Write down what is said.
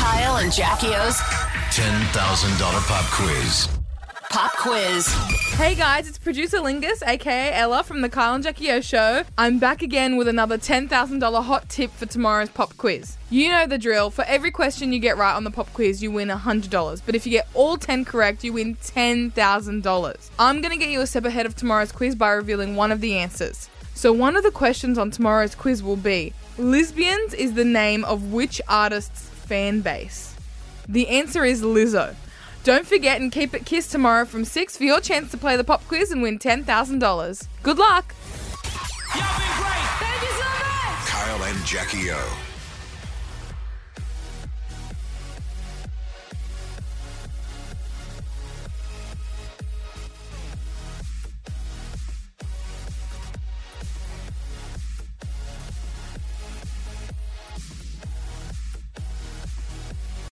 Kyle and Jackie O's $10,000 pop quiz. pop quiz. Hey guys, it's producer Lingus, aka Ella from the Kyle and Jackie O show. I'm back again with another $10,000 hot tip for tomorrow's pop quiz. You know the drill. For every question you get right on the pop quiz, you win $100. But if you get all 10 correct, you win $10,000. I'm going to get you a step ahead of tomorrow's quiz by revealing one of the answers. So, one of the questions on tomorrow's quiz will be Lizzbians is the name of which artist's fan base? The answer is Lizzo. Don't forget and keep it KIIS tomorrow from 6 for your chance to play the pop quiz and win $10,000. Good luck! Kyle and Jackie O.